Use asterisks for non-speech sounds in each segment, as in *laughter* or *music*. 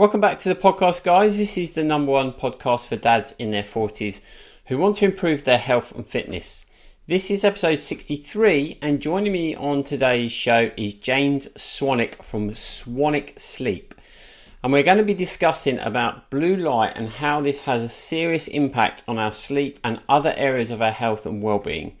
Welcome back to the podcast, guys. This is the number one podcast for dads in their 40s who want to improve their health and fitness. This is episode 63, and joining me on today's show is James Swanwick from Swanwick Sleep. And we're going to be discussing about blue light and how this has a serious impact on our sleep and other areas of our health and well-being.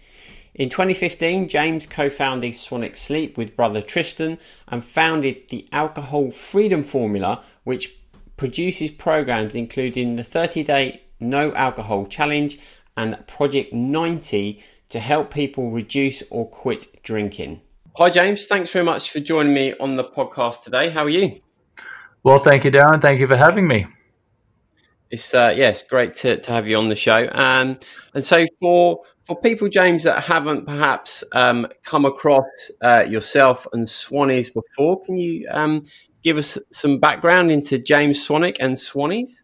In 2015, James co founded Swanwick Sleep with brother Tristan and founded the Alcohol Freedom Formula, which produces programs including the 30 day no alcohol challenge and Project 90 to help people reduce or quit drinking. Hi, James. Thanks very much for joining me on the podcast today. How are you? Well, thank you, Darren. Thank you for having me. It's uh, yeah, great to, to have you on the show. Um, and so for for people, James, that haven't perhaps um, come across uh, yourself and Swannies before, can you um, give us some background into James Swanwick and Swannies?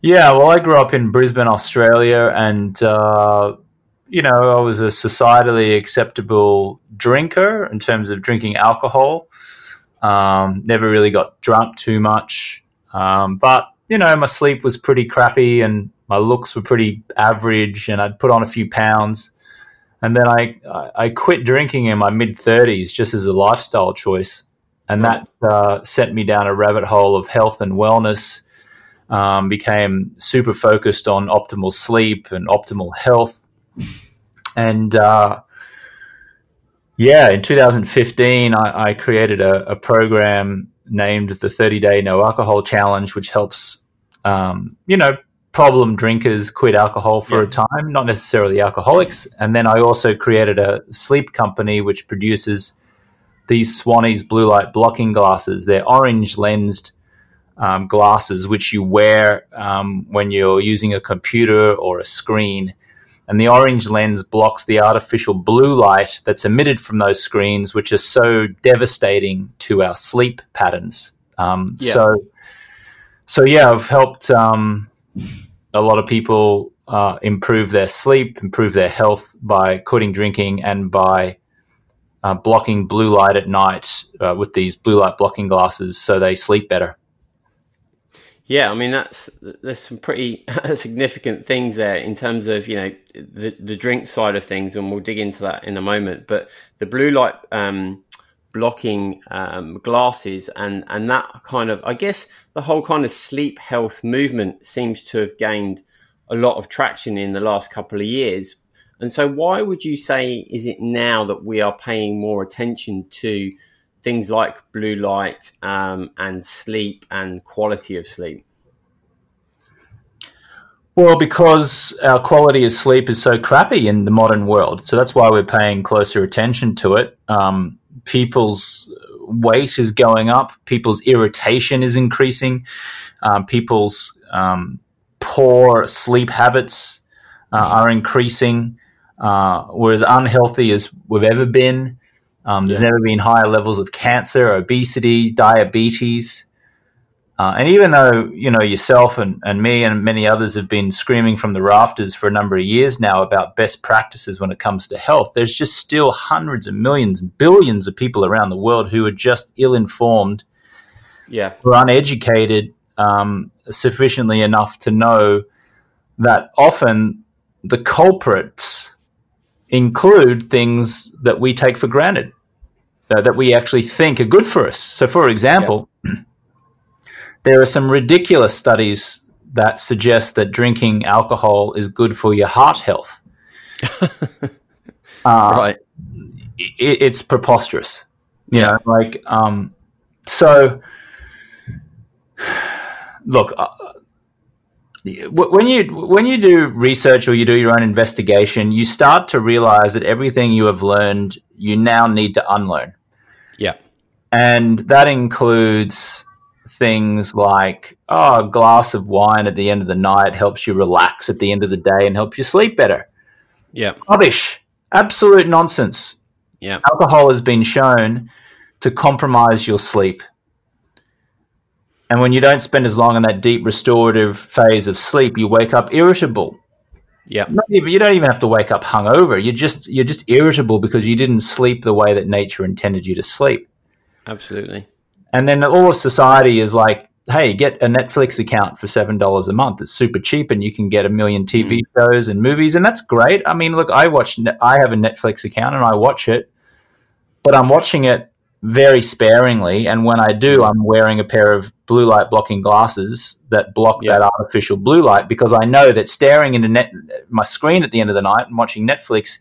Yeah, well, I grew up in Brisbane, Australia, and uh, you know, I was a societally acceptable drinker in terms of drinking alcohol. Um, never really got drunk too much, um, but you know, my sleep was pretty crappy and my looks were pretty average, and I'd put on a few pounds. And then I I quit drinking in my mid thirties just as a lifestyle choice, and that uh, sent me down a rabbit hole of health and wellness. Um, became super focused on optimal sleep and optimal health, and uh, yeah, in 2015, I, I created a, a, program named the 30 Day No Alcohol Challenge, which helps um, you know problem drinkers quit alcohol for yeah. a time, not necessarily alcoholics. And then I also created a sleep company which produces these Swannies blue light blocking glasses. They're orange lensed um, glasses which you wear um, when you're using a computer or a screen. And the orange lens blocks the artificial blue light that's emitted from those screens, which is so devastating to our sleep patterns. Um, yeah. So, so yeah, I've helped um, a lot of people uh, improve their sleep, improve their health by quitting drinking and by uh, blocking blue light at night uh, with these blue light blocking glasses so they sleep better. Yeah, I mean that's there's some pretty *laughs* significant things there in terms of you know the the drink side of things, and we'll dig into that in a moment. But the blue light um, blocking um, glasses and and that kind of I guess the whole kind of sleep health movement seems to have gained a lot of traction in the last couple of years. And so, why would you say is it now that we are paying more attention to things like blue light um, and sleep and quality of sleep? Well, because our quality of sleep is so crappy in the modern world, so that's why we're paying closer attention to it. Um, people's weight is going up, people's irritation is increasing, um, people's um, poor sleep habits uh, are increasing. Uh, we're as unhealthy as we've ever been. Um, there's yeah. never been higher levels of cancer, obesity, diabetes. Uh, and even though you know yourself and, and me and many others have been screaming from the rafters for a number of years now about best practices when it comes to health, there's just still hundreds of millions, billions of people around the world who are just ill-informed, yeah, or uneducated um, sufficiently enough to know that often the culprits include things that we take for granted, uh, that we actually think are good for us. So, for example. Yeah there are some ridiculous studies that suggest that drinking alcohol is good for your heart health. *laughs* uh, right. It, it's preposterous. You yeah. know, like, um, so look, uh, when you when you do research or you do your own investigation, you start to realize that everything you have learned, you now need to unlearn. Yeah, and that includes things like, oh, a glass of wine at the end of the night helps you relax at the end of the day and helps you sleep better. Yeah. Rubbish. Absolute nonsense. Yeah. Alcohol has been shown to compromise your sleep. And when you don't spend as long in that deep restorative phase of sleep, you wake up irritable. Yeah. Even, you don't even have to wake up hungover. You're just you're just irritable because you didn't sleep the way that nature intended you to sleep. Absolutely. And then all of society is like, hey, get a Netflix account for seven dollars a month. It's super cheap, and you can get a million TV Mm. shows and movies, and that's great. I mean, look, I watch, I have a Netflix account, and I watch it, but I'm watching it very sparingly. And when I do, mm. I'm wearing a pair of blue light blocking glasses that block Yeah. that artificial blue light because I know that staring into net, my screen at the end of the night and watching Netflix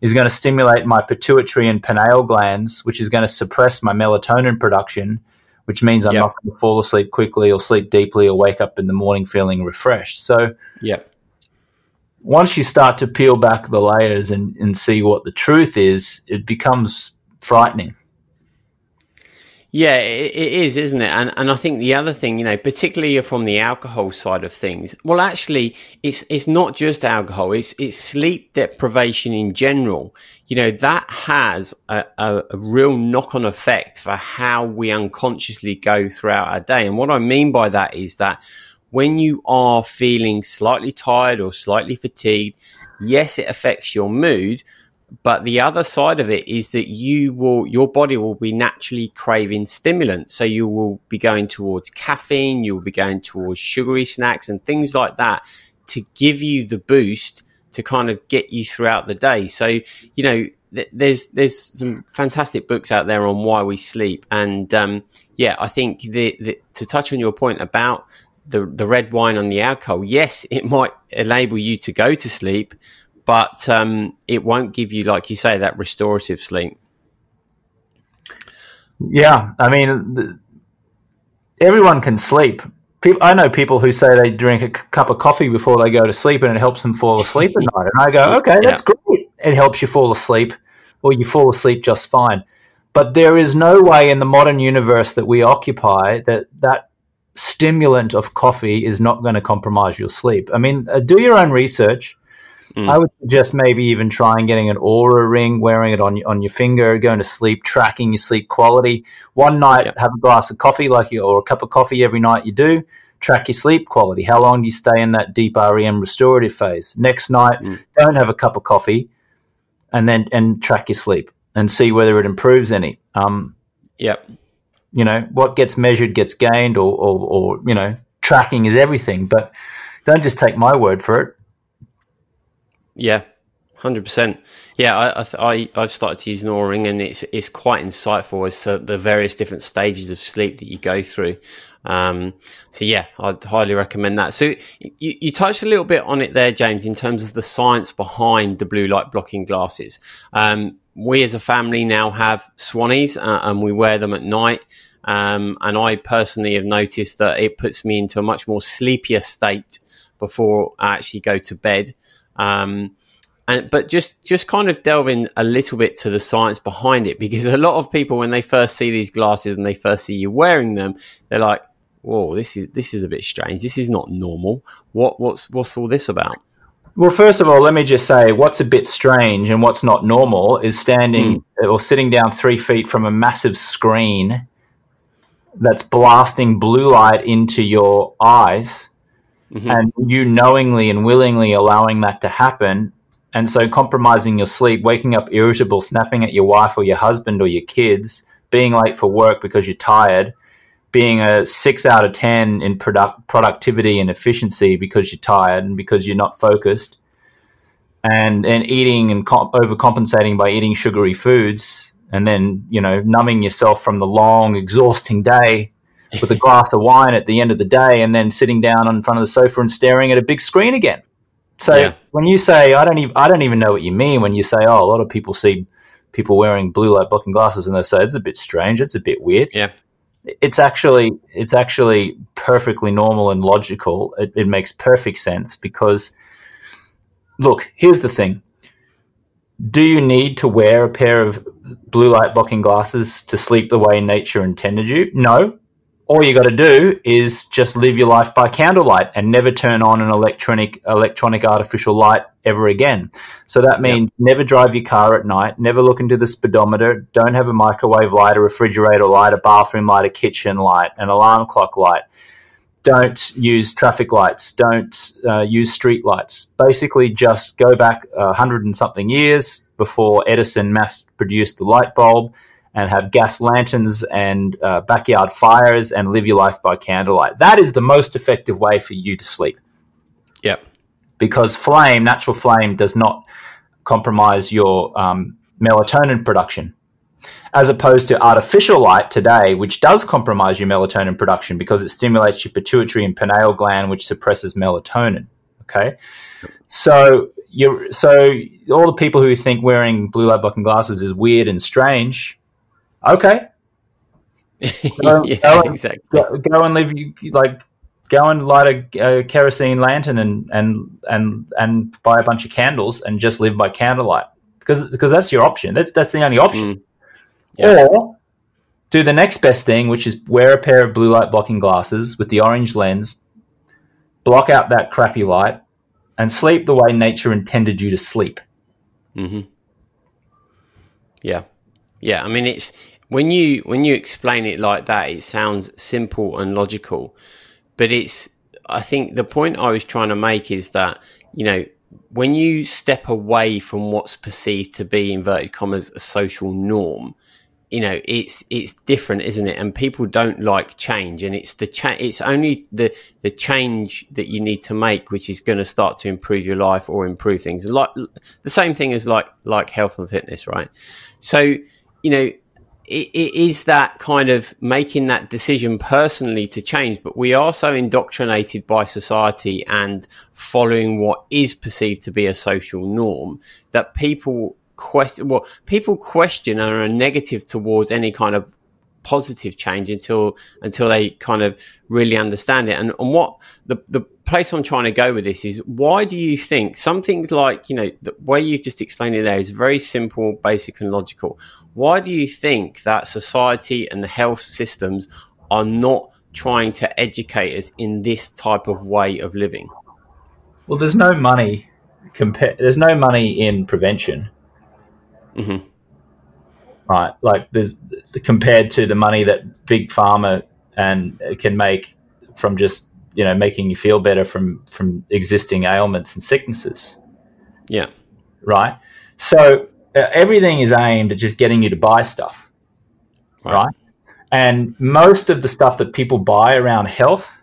is going to stimulate my pituitary and pineal glands, which is going to suppress my melatonin production, which means I'm Yeah. not going to fall asleep quickly or sleep deeply or wake up in the morning feeling refreshed. So Yeah. once you start to peel back the layers and, and see what the truth is, it becomes frightening. Yeah, it, is, isn't it? And and I think the other thing, you know, particularly from the alcohol side of things, well, actually, it's it's not just alcohol; it's it's sleep deprivation in general. You know, that has a, a, a real knock on effect for how we unconsciously go throughout our day. And what I mean by that is that when you are feeling slightly tired or slightly fatigued, yes, it affects your mood, but the other side of it is that you will your body will be naturally craving stimulants. So you will be going towards caffeine you'll be going towards sugary snacks and things like that to give you the boost to kind of get you throughout the day. So you know th- there's there's some fantastic books out there on why we sleep. And um, yeah i think the, the to touch on your point about the the red wine and the alcohol yes it might enable you to go to sleep but um, it won't give you, like you say, that restorative sleep. Yeah, I mean, the, everyone can sleep. People, I know people who say they drink a cup of coffee before they go to sleep, and it helps them fall asleep at night. And I go, *laughs* okay, that's great. It helps you fall asleep, or you fall asleep just fine. But there is no way in the modern universe that we occupy that that stimulant of coffee is not going to compromise your sleep. I mean, uh, do your own research. Mm. I would suggest maybe even trying getting an Oura ring, wearing it on your- on your finger, going to sleep, tracking your sleep quality. One night, Yep. have a glass of coffee, like you, or a cup of coffee every night. You do track your sleep quality. How long do you stay in that deep REM restorative phase? Next night, Mm. don't have a cup of coffee, and then and track your sleep and see whether it improves any. Um, Yep. you know what gets measured gets gained, or, or or you know tracking is everything. But don't just take my word for it. Yeah. Hundred percent. Yeah, I, I I I've started to use an ring, and it's it's quite insightful as to the various different stages of sleep that you go through. Um, so yeah, I'd highly recommend that. So you, you touched a little bit on it there, James, in terms of the science behind the blue light blocking glasses. Um, we as a family now have Swannies, uh, and we wear them at night. Um, and I personally have noticed that it puts me into a much more sleepier state before I actually go to bed. Um, and but just just kind of delving a little bit to the science behind it because a lot of people when they first see these glasses and they first see you wearing them, they're like, "Whoa, this is this is a bit strange. This is not normal. What what's what's all this about?" Well, first of all, let me just say what's a bit strange and what's not normal is standing or sitting down three feet from a massive screen that's blasting blue light into your eyes Mhm. and you knowingly and willingly allowing that to happen. And so compromising your sleep, waking up irritable, snapping at your wife or your husband or your kids, being late for work because you're tired, being a six out of 10 in product, productivity and efficiency because you're tired and because you're not focused, and, and eating and comp- overcompensating by eating sugary foods, and then, you know, numbing yourself from the long, exhausting day with a glass of wine at the end of the day and then sitting down in front of the sofa and staring at a big screen again. So Yeah. when you say I don't even I don't even know what you mean when you say oh a lot of people see people wearing blue light blocking glasses and they say it's a bit strange it's a bit weird Yeah. it's actually it's actually perfectly normal and logical it, it makes perfect sense because look here's the thing do you need to wear a pair of blue light blocking glasses to sleep the way nature intended you no all you got to do is just live your life by candlelight and never turn on an electronic electronic artificial light ever again. So that means yep. never drive your car at night, never look into the speedometer, don't have a microwave light, a refrigerator light, a bathroom light, a kitchen light, an alarm clock light. Don't use traffic lights. Don't uh, use street lights. Basically, just go back a hundred and something years before Edison mass produced the light bulb and have gas lanterns and uh, backyard fires and live your life by candlelight. That is the most effective way for you to sleep. Yep. Because flame, natural flame, does not compromise your um, melatonin production, as opposed to artificial light today, which does compromise your melatonin production because it stimulates your pituitary and pineal gland, which suppresses melatonin. Okay, so you so all the people who think wearing blue light blocking glasses is weird and strange okay. *laughs* Go, yeah, go and, exactly. Go, go, and live like go and light a, a, kerosene lantern and and and and buy a bunch of candles and just live by candlelight because because that's your option. That's that's the only option. Mm. Yeah. Or do the next best thing, which is wear a pair of blue light blocking glasses with the orange lens, block out that crappy light, and sleep the way nature intended you to sleep. Mm-hmm. Yeah, yeah, I mean it's when you when you explain it like that, it sounds simple and logical, but it's I think the point I was trying to make is that you know when you step away from what's perceived to be inverted commas a social norm, you know it's it's different isn't it? And people don't like change and it's the cha- it's only the the change that you need to make which is going to start to improve your life or improve things. Like the same thing as like like health and fitness right? So you know, it, is that kind of making that decision personally to change, but we are so indoctrinated by society and following what is perceived to be a social norm that people question, well, people question and are negative towards any kind of positive change until until they kind of really understand it. And, and what the the place I'm trying to go with this is why do you think something like you know the way you've just explained it there is very simple, basic, and logical. Why do you think that society and the health systems are not trying to educate us in this type of way of living? Well, there's no money. Compa- there's no money in prevention. Mm-hmm right? Like there's compared to the money that big pharma and can make from just you know making you feel better from from existing ailments and sicknesses. Yeah. Right. So uh, everything is aimed at just getting you to buy stuff. Right. right. And most of the stuff that people buy around health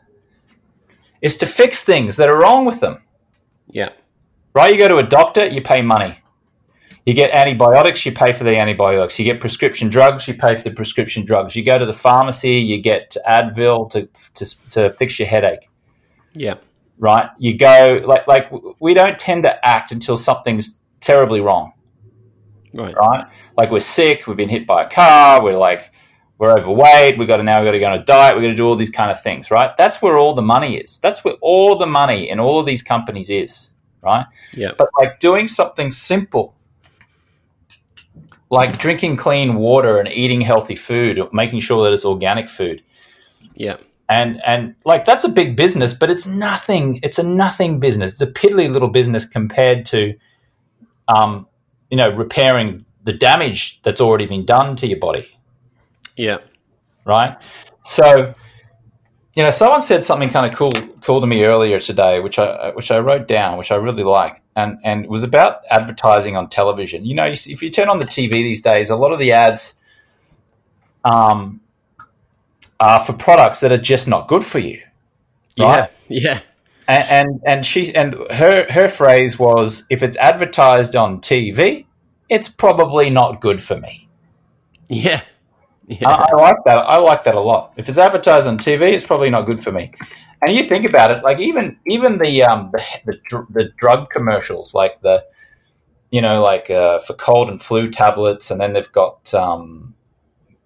is to fix things that are wrong with them. Yeah. Right. You go to a doctor, you pay money. You get antibiotics, you pay for the antibiotics. You get prescription drugs, you pay for the prescription drugs. You go to the pharmacy, you get Advil to, to, to fix your headache. Yeah. Right? You go, like, like we don't tend to act until something's terribly wrong. Right. Right? Like we're sick, we've been hit by a car, we're like, we're overweight, we've got to now we've got to go on a diet, we've got to do all these kind of things, right? That's where all the money is. That's where all the money in all of these companies is, right? Yeah. But like doing something simple like drinking clean water and eating healthy food, making sure that it's organic food. Yeah. And and like that's a big business, but it's nothing. It's a nothing business. It's a piddly little business compared to, um, you know, repairing the damage that's already been done to your body. Yeah. Right. So, you know, someone said something kind of cool cool to me earlier today, which I which I wrote down, which I really like and and it was about advertising on television. You know, if you turn on the TV these days, a lot of the ads um, are for products that are just not good for you. Right? Yeah, yeah. And, and and she and her her phrase was, if it's advertised on TV, it's probably not good for me. Yeah. Yeah. I, I, like that. I like that a lot. If it's advertised on TV, it's probably not good for me. And you think about it, like even even the um the the, the drug commercials, like the you know like uh, for cold and flu tablets, and then they've got um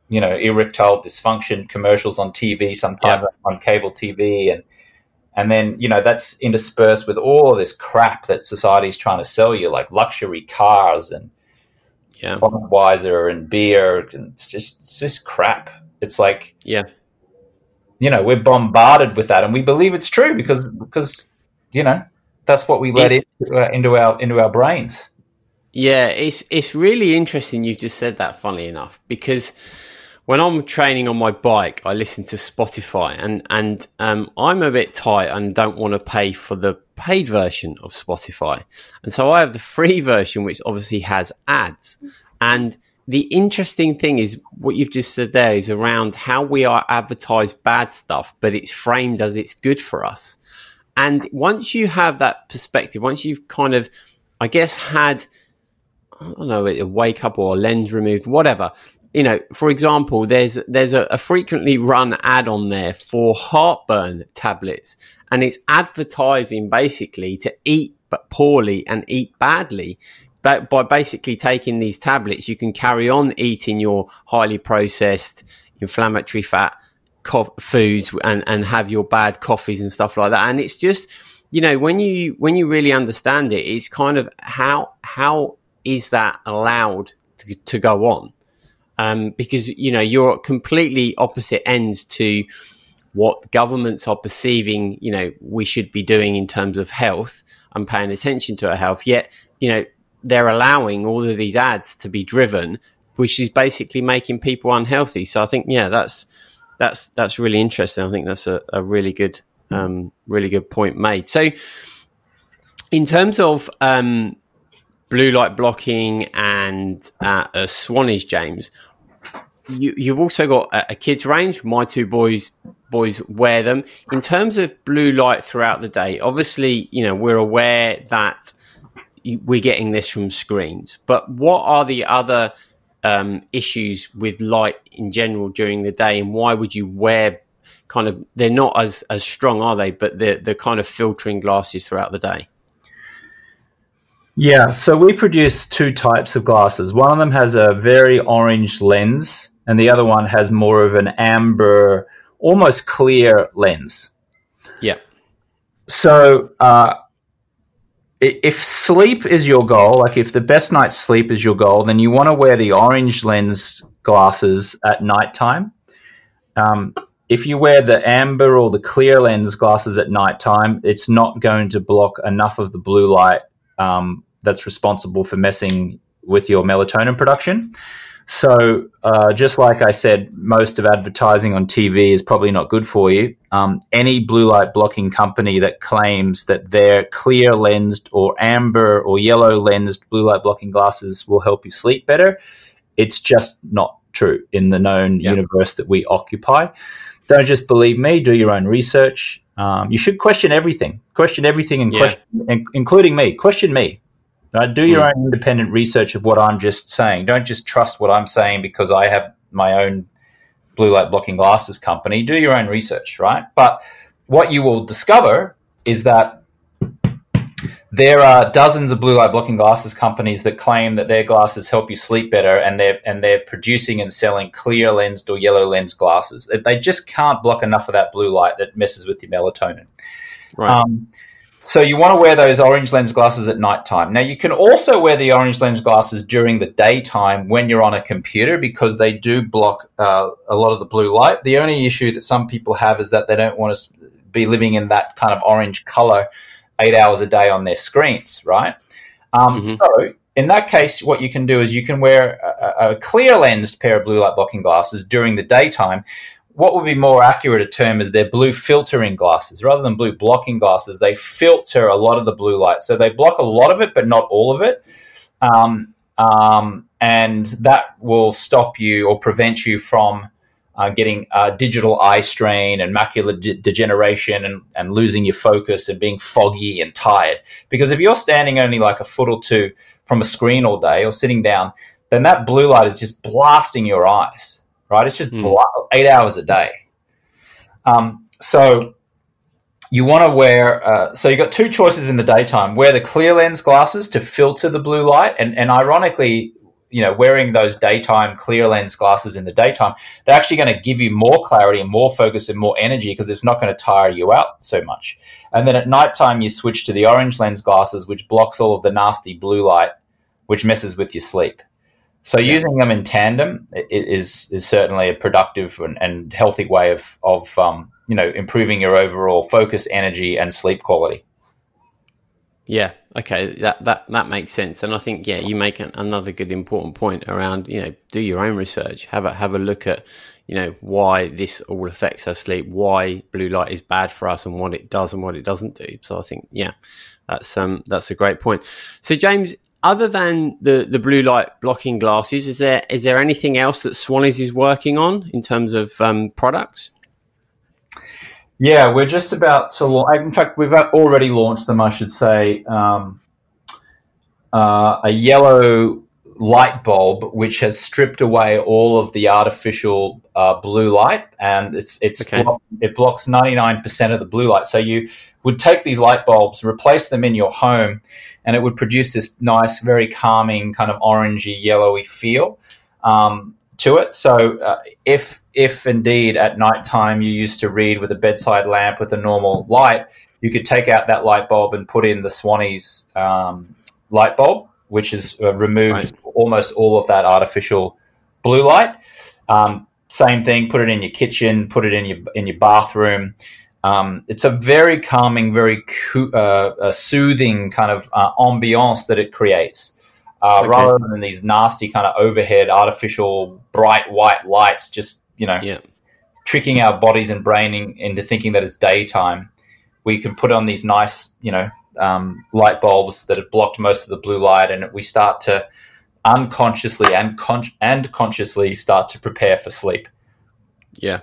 you know erectile dysfunction commercials on TV sometimes yeah. on cable TV and and then you know that's interspersed with all of this crap that society's trying to sell you like luxury cars and yeah. Budweiser and beer. And it's just it's just crap. It's like yeah, you know, we're bombarded with that, and we believe it's true because because you know that's what we let into, uh, into our into our brains. Yeah, it's it's really interesting. You've just said that, funnily enough, because when I'm training on my bike, I listen to Spotify, and and um, I'm a bit tight and don't want to pay for the paid version of Spotify, and so I have the free *laughs* version, which obviously has ads. And the interesting thing is what you've just said there is around how we are advertised bad stuff, but it's framed as it's good for us. And once you have that perspective, once you've kind of, I guess, had I don't know, a wake up or a lens removed, whatever you know, for example, there's there's a, a, frequently run ad on there for heartburn tablets, and it's advertising basically to eat but poorly and eat badly. But by basically taking these tablets, you can carry on eating your highly processed, inflammatory fat co- foods and and have your bad coffees and stuff like that. And it's just, you know, when you when you really understand it, it's kind of how how is that allowed to, to go on? um, because you know you're completely opposite ends to what governments are perceiving. You know we should be doing in terms of health and paying attention to our health. Yet you know they're allowing all of these ads to be driven, which is basically making people unhealthy. So I think yeah, that's that's that's really interesting. I think that's a, a really good um, really good point made. So in terms of um, blue light blocking and uh, uh, Swannies, James, you, have also got a, a, kids range. My two boys boys wear them. In terms of blue light throughout the day, obviously, you know we're aware that we're getting this from screens. But what are the other um, issues with light in general during the day, and why would you wear kind of? They're not as as strong, are they? But they're they're kind of filtering glasses throughout the day. Yeah, so we produce two types of glasses. One of them has a very orange lens, and the other one has more of an amber, almost clear lens. Yeah. So, uh, if sleep is your goal, like if the best night's sleep is your goal, then you want to wear the orange lens glasses at nighttime. Um, if you wear the amber or the clear lens glasses at nighttime, it's not going to block enough of the blue light um, that's responsible for messing with your melatonin production. So, uh, just like I said, most of advertising on TV is probably not good for you. Um, any blue light blocking company that claims that their clear lensed or amber or yellow lensed blue light blocking glasses will help you sleep better, it's just not true in the known yep. universe that we occupy. Don't just believe me, do your own research. Um, you should question everything. Question everything, and yeah. question, including me. Question me. Do your mm. own independent research of what I'm just saying. Don't just trust what I'm saying because I have my own blue light blocking glasses company. Do your own research, right? But what you will discover is that there are dozens of blue light blocking glasses companies that claim that their glasses help you sleep better, and they're and they're producing and selling clear lensed or yellow lens glasses. They just can't block enough of that blue light that messes with your melatonin. Right. Um, so you want to wear those orange lens glasses at nighttime. Now you can also wear the orange lens glasses during the daytime when you're on a computer because they do block uh, a lot of the blue light. The only issue that some people have is that they don't want to be living in that kind of orange color eight hours a day on their screens, right? Um, mm-hmm. So in that case, what you can do is you can wear a, a clear lensed pair of blue light blocking glasses during the daytime what would be more accurate a term is they're blue filtering glasses rather than blue blocking glasses. They filter a lot of the blue light, so they block a lot of it, but not all of it. Um, um, and that will stop you or prevent you from uh, getting uh, digital eye strain and macular de- degeneration and, and losing your focus and being foggy and tired. Because if you're standing only like a foot or two from a screen all day or sitting down, then that blue light is just blasting your eyes right? It's just mm. eight hours a day. Um, so you want to wear, uh, so you've got two choices in the daytime. Wear the clear lens glasses to filter the blue light. And, and ironically, you know, wearing those daytime clear lens glasses in the daytime, they're actually going to give you more clarity and more focus and more energy because it's not going to tire you out so much. And then at nighttime, you switch to the orange lens glasses, which blocks all of the nasty blue light, which messes with your sleep. So yeah. using them in tandem is is certainly a productive and, and healthy way of of um, you know improving your overall focus, energy, and sleep quality. Yeah. Okay. That that that makes sense, and I think yeah, you make an, another good important point around you know do your own research, have a have a look at you know why this all affects our sleep, why blue light is bad for us, and what it does and what it doesn't do. So I think yeah, that's um that's a great point. So James, other than the the blue light blocking glasses, is there is there anything else that Swannies is working on in terms of um, products? Yeah, we're just about to launch. In fact, we've already launched them, I should say. Um, uh, a yellow light bulb which has stripped away all of the artificial uh, blue light, and it's it's okay. block, it blocks ninety nine percent of the blue light. So you would take these light bulbs, replace them in your home, and it would produce this nice, very calming kind of orangey, yellowy feel. Um, to it. So uh, if if indeed at night time you used to read with a bedside lamp with a normal light, you could take out that light bulb and put in the Swannies um, light bulb, which has uh, removed right. almost all of that artificial blue light. Um, same thing. Put it in your kitchen. Put it in your in your bathroom. Um, it's a very calming, very co- uh, soothing kind of uh, ambiance that it creates uh, okay. rather than these nasty kind of overhead artificial bright white lights just you know yeah. tricking our bodies and brain into thinking that it's daytime we can put on these nice you know um, light bulbs that have blocked most of the blue light and we start to unconsciously and con- and consciously start to prepare for sleep yeah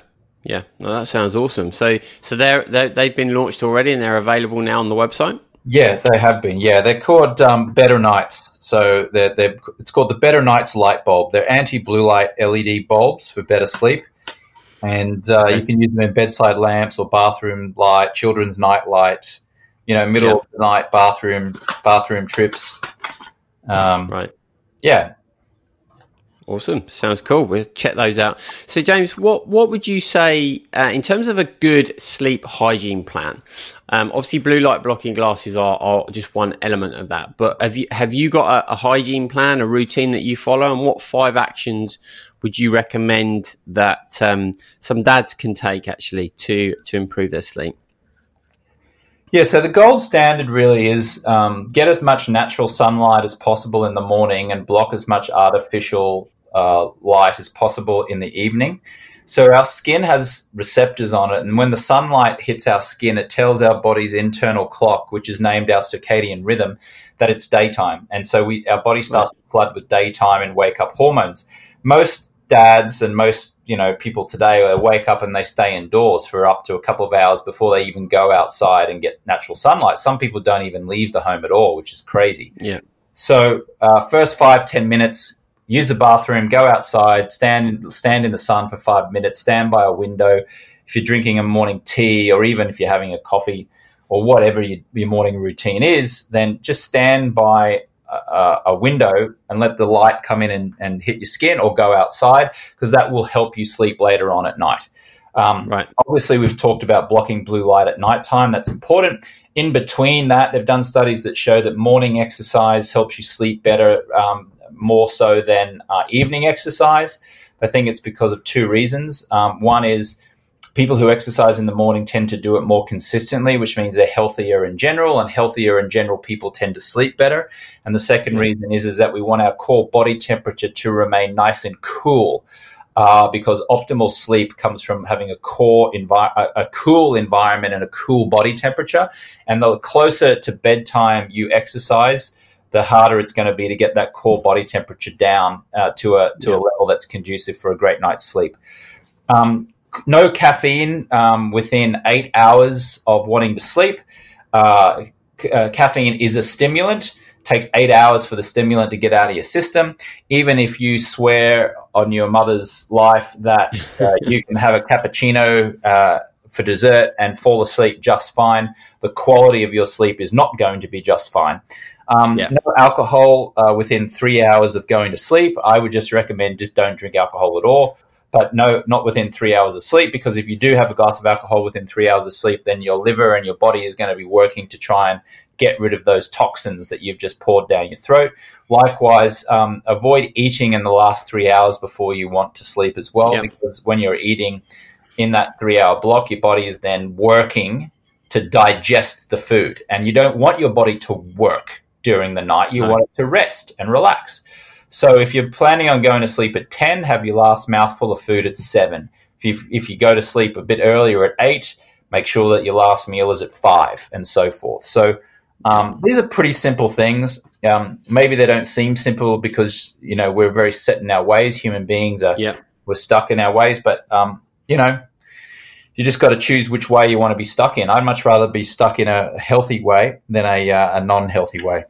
yeah that sounds awesome so so they're, they're they've been launched already and they're available now on the website yeah, they have been. Yeah, they're called um, Better Nights. So they're, they're, it's called the Better Nights light bulb. They're anti-blue light LED bulbs for better sleep, and uh, you can use them in bedside lamps or bathroom light, children's night light. You know, middle yeah. of the night bathroom bathroom trips. Um, right. Yeah, Awesome, sounds cool. We'll check those out. So, James, what what would you say uh, in terms of a good sleep hygiene plan? Um, obviously, blue light blocking glasses are, are just one element of that. But have you have you got a, a hygiene plan, a routine that you follow, and what five actions would you recommend that um, some dads can take actually to to improve their sleep? Yeah, so the gold standard really is um, get as much natural sunlight as possible in the morning and block as much artificial uh, light as possible in the evening. So our skin has receptors on it, and when the sunlight hits our skin, it tells our body's internal clock, which is named our circadian rhythm, that it's daytime. And so we our body starts right. to flood with daytime and wake up hormones. Most dads and most you know people today wake up and they stay indoors for up to a couple of hours before they even go outside and get natural sunlight. Some people don't even leave the home at all, which is crazy. Yeah. So uh, first five ten minutes, use the bathroom, go outside, stand stand in the sun for five minutes, stand by a window. If you're drinking a morning tea, or even if you're having a coffee, or whatever your, your morning routine is, then just stand by a, a, window and let the light come in and, and hit your skin, or go outside because that will help you sleep later on at night. Um, right. Obviously, we've talked about blocking blue light at nighttime. That's important. In between that, they've done studies that show that morning exercise helps you sleep better. Um, more so than uh, evening exercise. I think it's because of two reasons. Um, one is people who exercise in the morning tend to do it more consistently, which means they're healthier in general, and healthier in general people tend to sleep better. And the second reason is is that we want our core body temperature to remain nice and cool. Uh, because optimal sleep comes from having a core envi- a, a cool environment and a cool body temperature. And the closer to bedtime you exercise, the harder it's going to be to get that core body temperature down uh, to a to yeah. a level that's conducive for a great night's sleep. Um, no caffeine um, within eight hours of wanting to sleep. Uh, c- uh, caffeine is a stimulant. It takes eight hours for the stimulant to get out of your system. Even if you swear on your mother's life that uh, *laughs* you can have a cappuccino uh, for dessert and fall asleep just fine, the quality of your sleep is not going to be just fine. Um, yeah. No alcohol uh, within three hours of going to sleep. I would just recommend just don't drink alcohol at all. But no, not within three hours of sleep, because if you do have a glass of alcohol within three hours of sleep, then your liver and your body is going to be working to try and get rid of those toxins that you've just poured down your throat. Likewise, um, avoid eating in the last three hours before you want to sleep as well, yep. because when you're eating in that three hour block, your body is then working to digest the food. And you don't want your body to work during the night. You no. want it to rest and relax. So if you're planning on going to sleep at 10, have your last mouthful of food at 7. If you, if you go to sleep a bit earlier at 8, make sure that your last meal is at 5 and so forth. So um, these are pretty simple things. Um, maybe they don't seem simple because, you know, we're very set in our ways. Human beings are, yeah. we're stuck in our ways, but, um, you know, you just got to choose which way you want to be stuck in. I'd much rather be stuck in a healthy way than a, uh, a non-healthy way.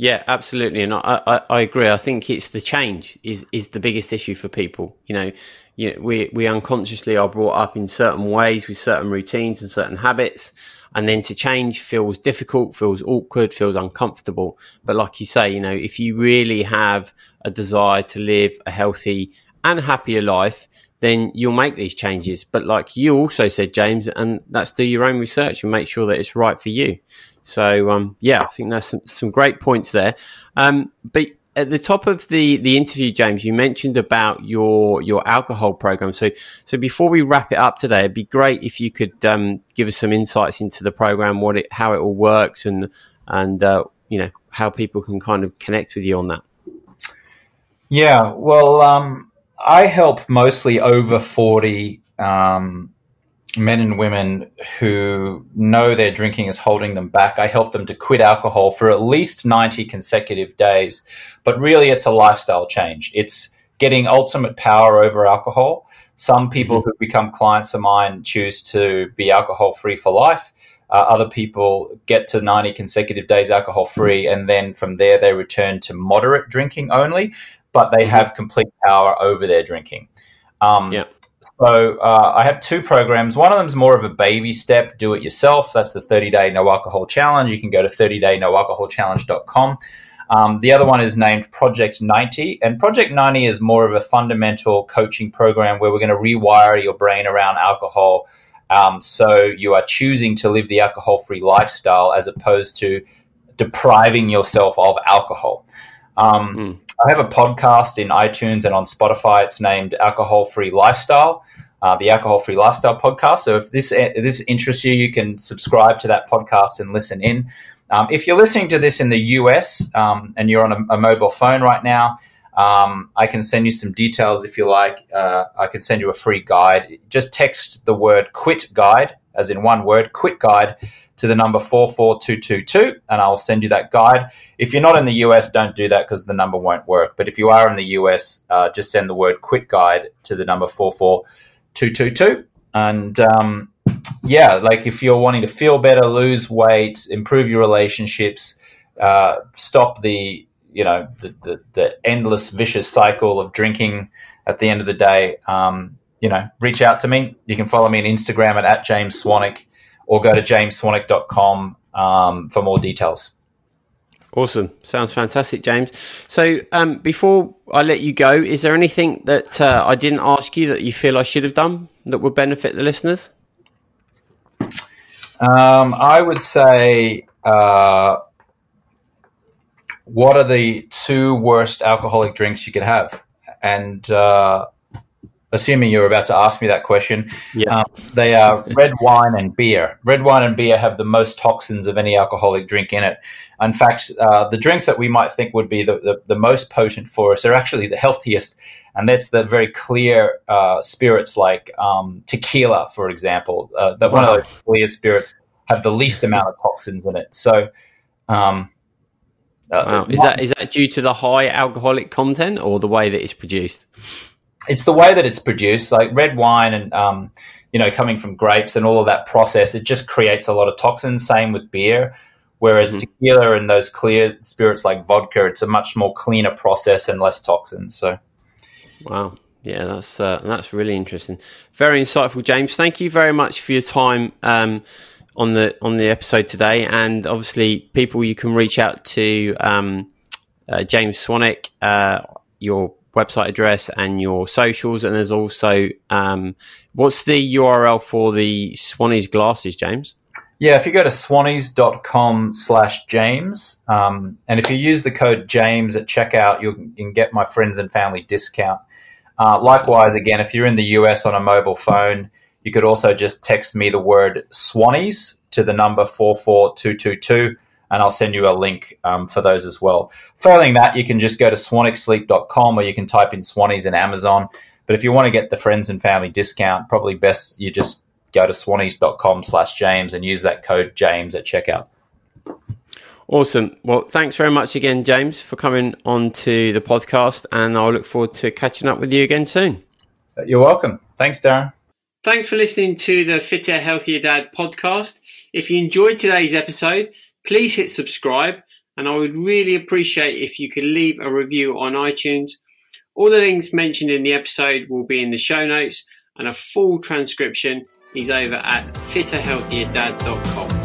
Yeah, absolutely, and I, I, I, agree. I think it's the change is is the biggest issue for people. You know, you know, we we unconsciously are brought up in certain ways with certain routines and certain habits, and then to change feels difficult, feels awkward, feels uncomfortable. But like you say, you know, if you really have a desire to live a healthy and happier life, then you'll make these changes. But like you also said, James, and that's do your own research and make sure that it's right for you. So um, yeah, I think there's some, some great points there. Um, but at the top of the the interview, James, you mentioned about your your alcohol program. So so before we wrap it up today, it'd be great if you could um, give us some insights into the program, what it how it all works, and and uh, you know how people can kind of connect with you on that. Yeah, well, um, I help mostly over forty um, men and women who know their drinking is holding them back. I help them to quit alcohol for at least 90 consecutive days. But really, it's a lifestyle change. It's getting ultimate power over alcohol. Some people mm-hmm. who become clients of mine choose to be alcohol free for life. Uh, other people get to 90 consecutive days alcohol free, and then from there they return to moderate drinking only, but they mm-hmm. have complete power over their drinking. Um, yeah. So uh, I have two programs. One of them is more of a baby step, do it yourself. That's the 30 day no alcohol challenge. You can go to 30daynoalcoholchallenge.com. Um, the other one is named Project 90. And Project 90 is more of a fundamental coaching program where we're going to rewire your brain around alcohol. Um, so you are choosing to live the alcohol free lifestyle as opposed to depriving yourself of alcohol. Um, mm. I have a podcast in iTunes and on Spotify. It's named Alcohol Free Lifestyle, uh, the Alcohol Free Lifestyle podcast. So if this if this interests you, you can subscribe to that podcast and listen in. Um, if you're listening to this in the US um, and you're on a, a, mobile phone right now, um, I can send you some details if you like. Uh, I can send you a free guide. Just text the word "quit guide" as in one word, quick guide" to the number 44222 and I'll send you that guide. If you're not in the US, don't do that because the number won't work. But if you are in the US, uh, just send the word quick guide to the number 44222. And um, yeah, like if you're wanting to feel better, lose weight, improve your relationships, uh, stop the you know the, the, the, endless vicious cycle of drinking at the end of the day um, you know reach out to me you can follow me on instagram at, at james swanwick or go to jamesswanwick.com um, for more details. Awesome. Sounds fantastic, James. So, um, before I let you go, is there anything that uh, I didn't ask you that you feel I should have done that would benefit the listeners? Um, I would say, uh, what are the two worst alcoholic drinks you could have? And uh, assuming you're about to ask me that question. Yeah. Um, they are red wine and beer. Red wine and beer have the most toxins of any alcoholic drink in it. In fact, uh, the drinks that we might think would be the, the, the, most potent for us are actually the healthiest. And that's the very clear uh, spirits like um, tequila, for example. Uh, that wow. one of those clear spirits have the least amount of toxins in it. So, um, uh, wow. Is that is that due to the high alcoholic content or the way that it's produced? It's the way that it's produced, like red wine and um, you know coming from grapes and all of that process. It just creates a lot of toxins. Same with beer. Whereas mm-hmm. tequila and those clear spirits like vodka, it's a much more cleaner process and less toxins. So, wow, yeah, that's uh, that's really interesting. Very insightful, James. Thank you very much for your time. Um, on the on the episode today, and obviously people you can reach out to um, uh, James Swanwick. uh, your website address and your socials, and there's also um, what's the URL for the Swannies glasses, James? Yeah, if you go to swannies.com slash James, um, and if you use the code James at checkout, you can get my friends and family discount. Uh, likewise, again, if you're in the US on a mobile phone, you could also just text me the word Swannies to the number 44222 and I'll send you a link um, for those as well. Failing that, you can just go to swanwicksleep.com or you can type in Swannies in Amazon. But if you want to get the friends and family discount, probably best you just go to swannies.com slash James and use that code James at checkout. Awesome. Well, thanks very much again, James, for coming on to the podcast, and I'll look forward to catching up with you again soon. You're welcome. Thanks, Darren. Thanks for listening to the Fitter, Healthier Dad podcast. If you enjoyed today's episode, please hit subscribe, and I would really appreciate if you could leave a review on iTunes. All the links mentioned in the episode will be in the show notes, and a full transcription is over at fitterhealthierdad.com.